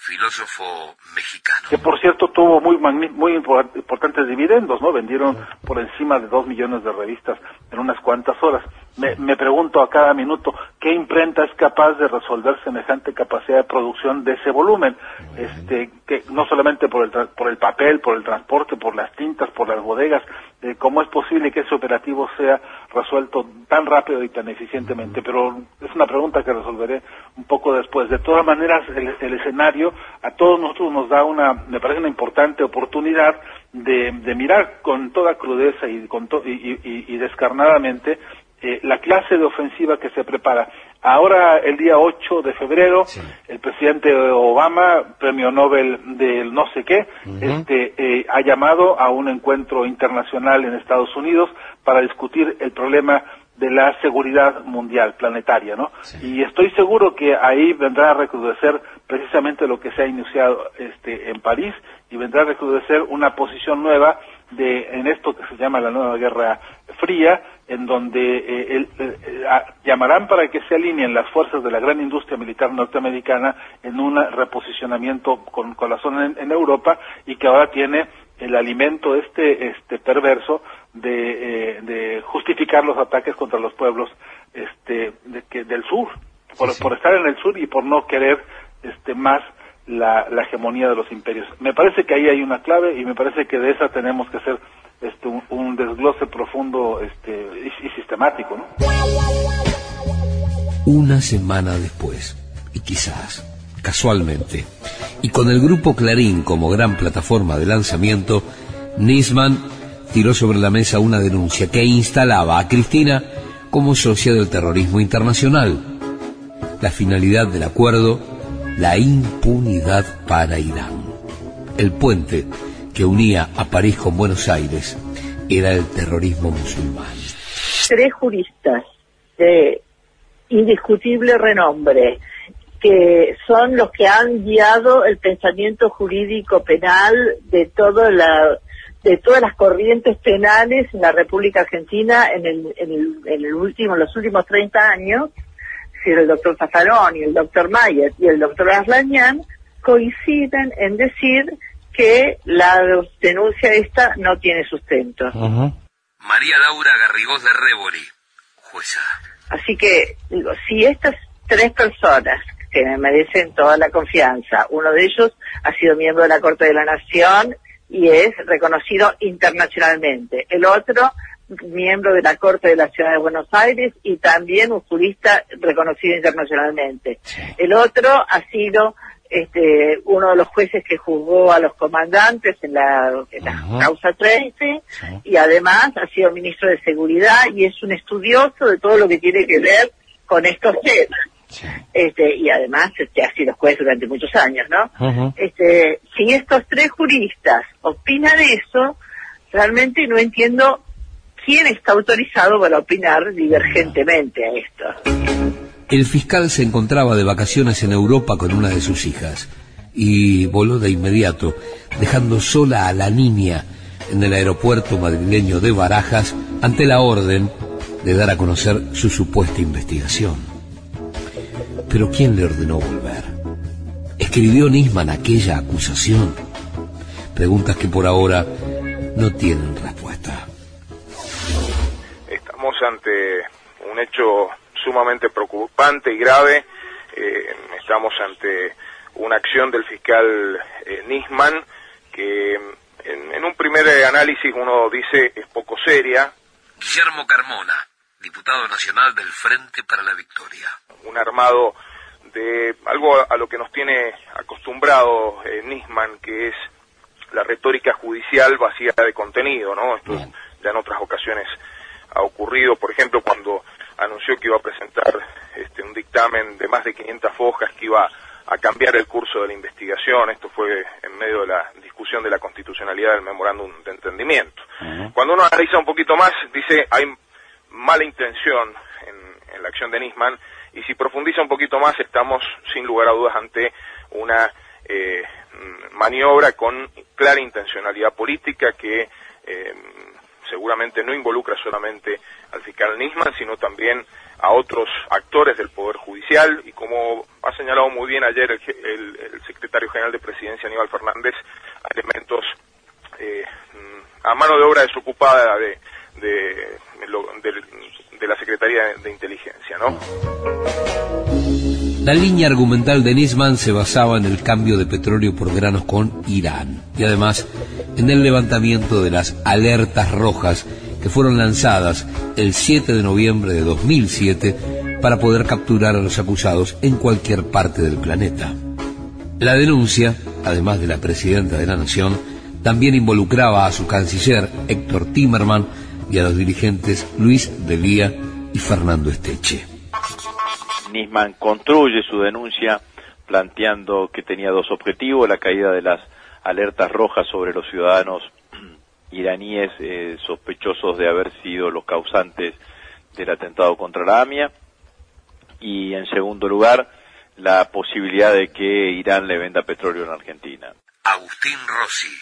filósofo mexicano. Que por cierto tuvo muy muy importantes dividendos, ¿no? Vendieron por encima de dos millones de revistas en unas cuantas horas. Me, me, pregunto a cada minuto qué imprenta es capaz de resolver semejante capacidad de producción de ese volumen, este, que no solamente por el, por el papel, por el transporte, por las tintas, por las bodegas, eh, cómo es posible que ese operativo sea resuelto tan rápido y tan eficientemente, pero es una pregunta que resolveré un poco después. De todas maneras, el, el escenario a todos nosotros nos da una, me parece una importante oportunidad de, de mirar con toda crudeza y, con y, y, y descarnadamente eh, la clase de ofensiva que se prepara. Ahora, el día 8 de febrero, el presidente Obama, premio Nobel del no sé qué, este, eh, ha llamado a un encuentro internacional en Estados Unidos para discutir el problema de la seguridad mundial, planetaria, ¿no? Y estoy seguro que ahí vendrá a recrudecer precisamente lo que se ha iniciado este, en París y vendrá a recrudecer una posición nueva de en esto que se llama la nueva guerra fría en donde eh, eh, llamarán para que se alineen las fuerzas de la gran industria militar norteamericana en un reposicionamiento con, con la zona en, Europa y que ahora tiene el alimento este este perverso de, eh, de justificar los ataques contra los pueblos este de, que, del sur por, por estar en el sur y por no querer este más la, hegemonía de los imperios. Me parece que ahí hay una clave y me parece que de esa tenemos que hacer este, un, desglose profundo este, y, sistemático. Una semana después, y quizás casualmente, y con el grupo Clarín como gran plataforma de lanzamiento, Nisman tiró sobre la mesa una denuncia que instalaba a Cristina como socia del terrorismo internacional. La finalidad del acuerdo, la impunidad para Irán. El puente que unía a París con Buenos Aires era el terrorismo musulmán. Tres juristas de indiscutible renombre, que son los que han guiado el pensamiento jurídico penal de toda la de todas las corrientes penales en la República Argentina en el, en el, en el último, en los últimos 30 años, si el doctor y el doctor Mayer y el doctor Aslanian coinciden en decir que la denuncia esta no tiene sustento. María Laura Garrigós de Rebori, jueza. Así que, digo, si estas tres personas que me merecen toda la confianza, uno de ellos ha sido miembro de la Corte de la Nación y es reconocido internacionalmente. El otro, miembro de la Corte de la Ciudad de Buenos Aires y también un jurista reconocido internacionalmente. El otro ha sido este, uno de los jueces que juzgó a los comandantes en la, causa 13 y además ha sido ministro de Seguridad y es un estudioso de todo lo que tiene que ver con estos temas. Este, y además este, ha sido juez durante muchos años, ¿no? este, si estos tres juristas opinan eso, realmente no entiendo quién está autorizado para opinar divergentemente a esto. El fiscal se encontraba de vacaciones en Europa con una de sus hijas y voló de inmediato, dejando sola a la niña en el aeropuerto madrileño de Barajas ante la orden de dar a conocer su supuesta investigación. Pero ¿quién le ordenó volver? ¿Escribió Nisman aquella acusación? Preguntas que por ahora no tienen respuesta. Un hecho sumamente preocupante y grave. Eh, estamos ante una acción del fiscal eh, Nisman que en, un primer análisis uno dice es poco seria. Guillermo Carmona, diputado nacional del Frente para la Victoria. Un armado de algo a lo que nos tiene acostumbrado eh, Nisman, que es la retórica judicial vacía de contenido, ¿no? Esto ya en otras ocasiones ha ocurrido, por ejemplo, cuando anunció que iba a presentar este, un dictamen de más de 500 hojas que iba a cambiar el curso de la investigación. Esto fue en medio de la discusión de la constitucionalidad del memorándum de entendimiento. Cuando uno analiza un poquito más, dice hay mala intención en, en la acción de Nisman y si profundiza un poquito más estamos sin lugar a dudas ante una eh, maniobra con clara intencionalidad política que eh, seguramente no involucra solamente al fiscal Nisman, sino también a otros actores del Poder Judicial y como ha señalado muy bien ayer el, secretario general de Presidencia Aníbal Fernández, elementos eh, a mano de obra desocupada de, de, de la Secretaría de Inteligencia, ¿no? La línea argumental de Nisman se basaba en el cambio de petróleo por granos con Irán y además en el levantamiento de las alertas rojas que fueron lanzadas el 7 de noviembre de 2007 para poder capturar a los acusados en cualquier parte del planeta. La denuncia, además de la presidenta de la Nación, también involucraba a su canciller Héctor Timerman y a los dirigentes Luis Delía y Fernando Esteche. Nisman construye su denuncia planteando que tenía dos objetivos, la caída de las alertas rojas sobre los ciudadanos iraníes eh, sospechosos de haber sido los causantes del atentado contra la AMIA y en segundo lugar la posibilidad de que Irán le venda petróleo en Argentina. Agustín Rossi,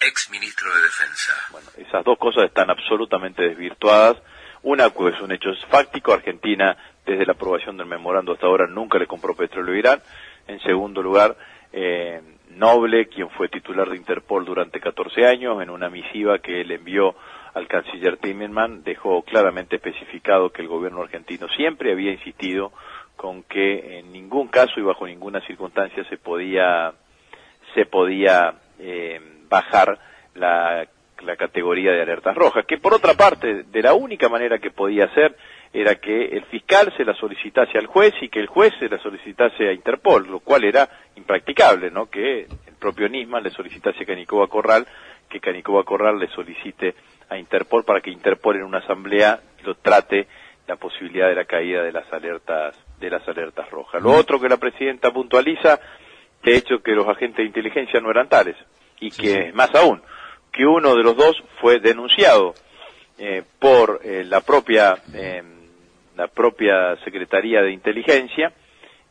ex ministro de Defensa. Bueno, esas dos cosas están absolutamente desvirtuadas. Una pues, es un hecho fáctico, Argentina desde la aprobación del memorando hasta ahora nunca le compró petróleo a Irán. En segundo lugar, eh, Noble, quien fue titular de Interpol durante 14 años, en una misiva que él envió al canciller Timmerman, dejó claramente especificado que el gobierno argentino siempre había insistido con que en ningún caso y bajo ninguna circunstancia se podía se podía eh, bajar la, la categoría de alertas rojas, que por otra parte, de la única manera que podía hacer era que el fiscal se la solicitase al juez y que el juez se la solicitase a Interpol, lo cual era impracticable, ¿no? Que el propio Nisman le solicitase a Canicoba Corral, que Canicoba Corral le solicite a Interpol para que Interpol en una asamblea lo trate la posibilidad de la caída de las alertas de las alertas rojas. Lo otro que la presidenta puntualiza, de hecho que los agentes de inteligencia no eran tales y que más aún que uno de los dos fue denunciado eh, por eh, la propia eh, la propia Secretaría de Inteligencia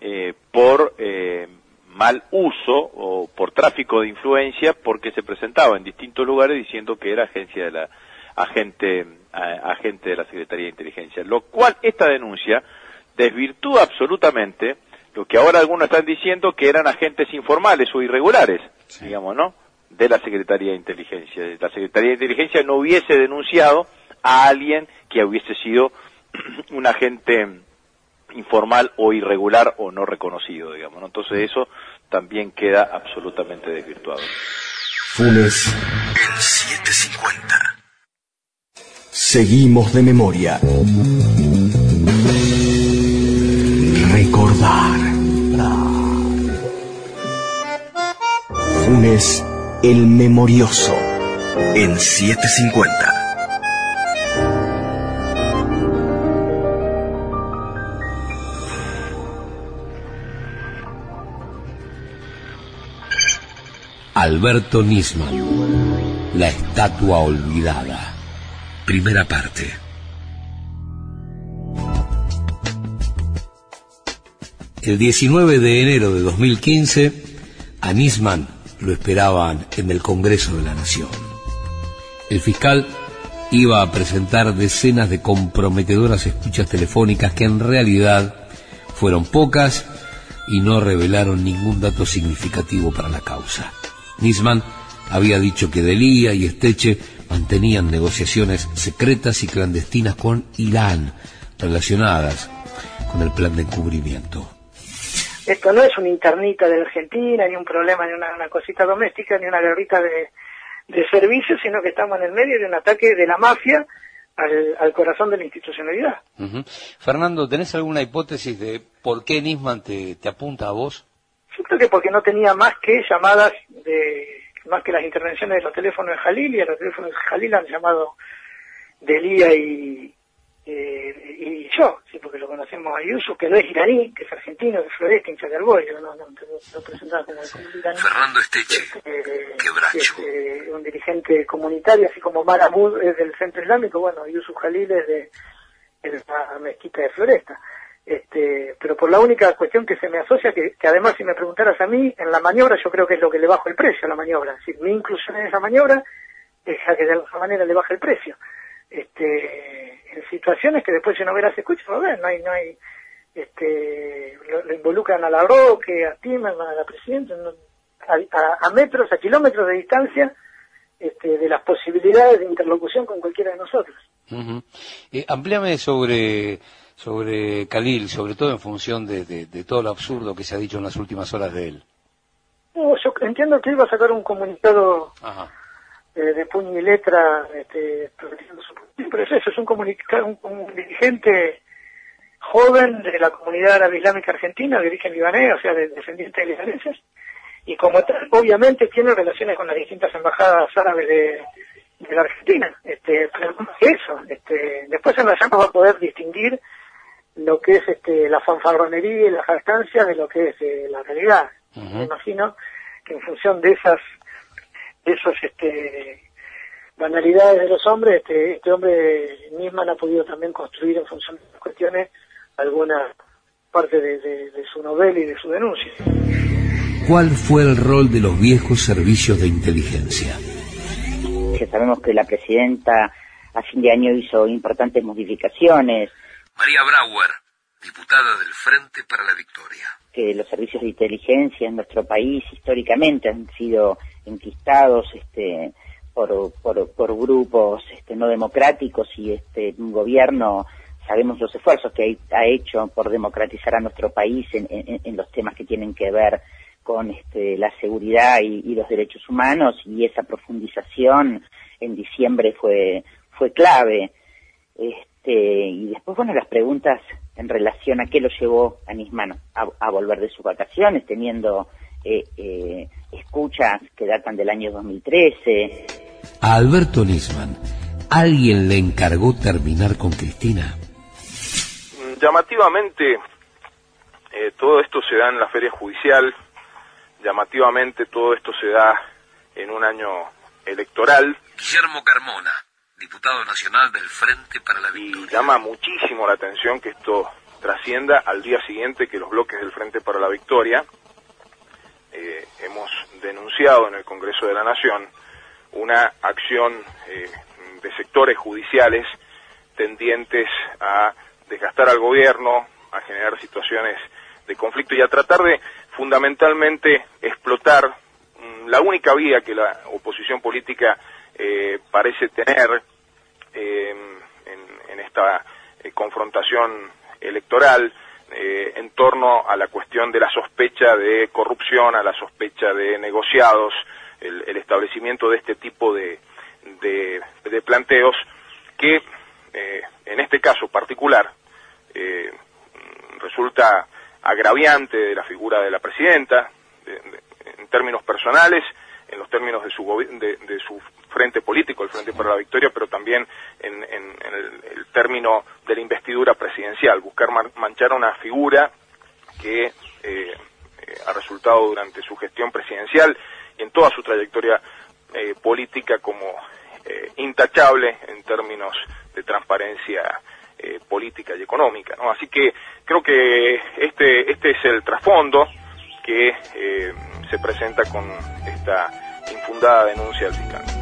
eh, por eh, mal uso o por tráfico de influencia porque se presentaba en distintos lugares diciendo que era agencia de la agente agente de la Secretaría de Inteligencia, lo cual esta denuncia desvirtúa absolutamente lo que ahora algunos están diciendo que eran agentes informales o irregulares, digamos, ¿no? De la Secretaría de Inteligencia. La Secretaría de Inteligencia no hubiese denunciado a alguien que hubiese sido un agente informal o irregular o no reconocido, digamos. Entonces eso también queda absolutamente desvirtuado. Funes en 750. Seguimos de memoria. Recordar. Funes el memorioso en 750. Alberto Nisman, La estatua olvidada. Primera parte. El 19 de enero de 2015, a Nisman lo esperaban en el Congreso de la Nación. El fiscal iba a presentar decenas de comprometedoras escuchas telefónicas que en realidad fueron pocas y no revelaron ningún dato significativo para la causa. Nisman había dicho que Delía y Esteche mantenían negociaciones secretas y clandestinas con Irán relacionadas con el plan de encubrimiento. Esto no es un internito de Argentina, ni un problema, ni una, cosita doméstica, ni una guerrita de, de servicios, sino que estamos en el medio de un ataque de la mafia al, corazón de la institucionalidad. Fernando, ¿tenés alguna hipótesis de por qué Nisman te apunta a vos? Yo creo que porque no tenía más que llamadas de más que las intervenciones de los teléfonos de Jalil y a los teléfonos de Jalil han llamado Delía y, eh, y yo, sí, porque lo conocemos a Yusuf, que no es iraní, que es argentino, de Floresta, hincha de no, no, lo presentaba como, iraní. Fernando Esteche, eh, quebracho. eh, un dirigente comunitario, así como Maramud es del Centro Islámico, bueno, Yusuf Jalil es de, de la mezquita de Floresta. Este, pero por la única cuestión que se me asocia, que, además si me preguntaras a mí, en la maniobra yo creo que es lo que le bajo el precio a la maniobra. Mi inclusión en esa maniobra es la que de alguna manera le baja el precio. Este, en situaciones que después si no verás escuchas, no no hay, no hay, este, lo, involucran a la Roque, a Timerman, a la Presidenta, a, a- a metros, a kilómetros de distancia, este, de las posibilidades de interlocución con cualquiera de nosotros. Ujú. Eh, amplíame sobre, sobre Khalil, sobre todo en función de, de- de todo lo absurdo que se ha dicho en las últimas horas de él. No, yo entiendo que iba a sacar un comunicado eh, de puño y letra, este, pero es eso, es un, comunica- un, un dirigente joven de la comunidad árabe islámica argentina, de origen libanés, o sea, de descendientes libaneses, y como tal, obviamente tiene relaciones con las distintas embajadas árabes de, de la Argentina. Este, pero eso, este, después en la llama va a poder distinguir lo que es este, la fanfarronería y la jactancia de lo que es eh, la realidad. Me imagino que en función de esas, de esos, este, banalidades de los hombres, este, este hombre Nisman ha podido también construir en función de las cuestiones alguna parte de, de- de su novela y de su denuncia. ¿Cuál fue el rol de los viejos servicios de inteligencia? que sabemos que la presidenta a fin de año hizo importantes modificaciones, María Brauer, diputada del Frente para la Victoria. que los servicios de inteligencia en nuestro país históricamente han sido enquistados este, por, por, por grupos este, no democráticos y este un gobierno sabemos los esfuerzos que ha hecho por democratizar a nuestro país en, en- en los temas que tienen que ver con este, la seguridad y, y los derechos humanos y esa profundización en diciembre fue fue clave este y después bueno las preguntas en relación a qué lo llevó a Nisman a, a volver de sus vacaciones teniendo eh, eh, escuchas que datan del año 2013 A Alberto Nisman, ¿alguien le encargó terminar con Cristina? Llamativamente, eh, todo esto se da en la feria judicial, llamativamente todo esto se da en un año electoral. Guillermo Carmona, diputado nacional del Frente para la Victoria. Y llama muchísimo la atención que esto trascienda al día siguiente que los bloques del Frente para la Victoria eh, hemos denunciado en el Congreso de la Nación una acción eh, de sectores judiciales tendientes a desgastar al gobierno, a generar situaciones de conflicto y a tratar de fundamentalmente explotar mm, la única vía que la oposición política eh, parece tener eh, en, esta eh, confrontación electoral eh, en torno a la cuestión de la sospecha de corrupción, a la sospecha de negociados, el, establecimiento de este tipo de, de, planteos que en este caso particular resulta agraviante de la figura de la presidenta de- en términos personales, en los términos de su, de, de su frente político, el Frente para la Victoria, pero también en, el, término de la investidura presidencial, buscar man- manchar una figura que eh, eh, ha resultado durante su gestión presidencial y en toda su trayectoria eh, política como intachable en términos de transparencia política y económica. Así que creo que este, este es el trasfondo que se presenta con esta infundada denuncia al fiscal.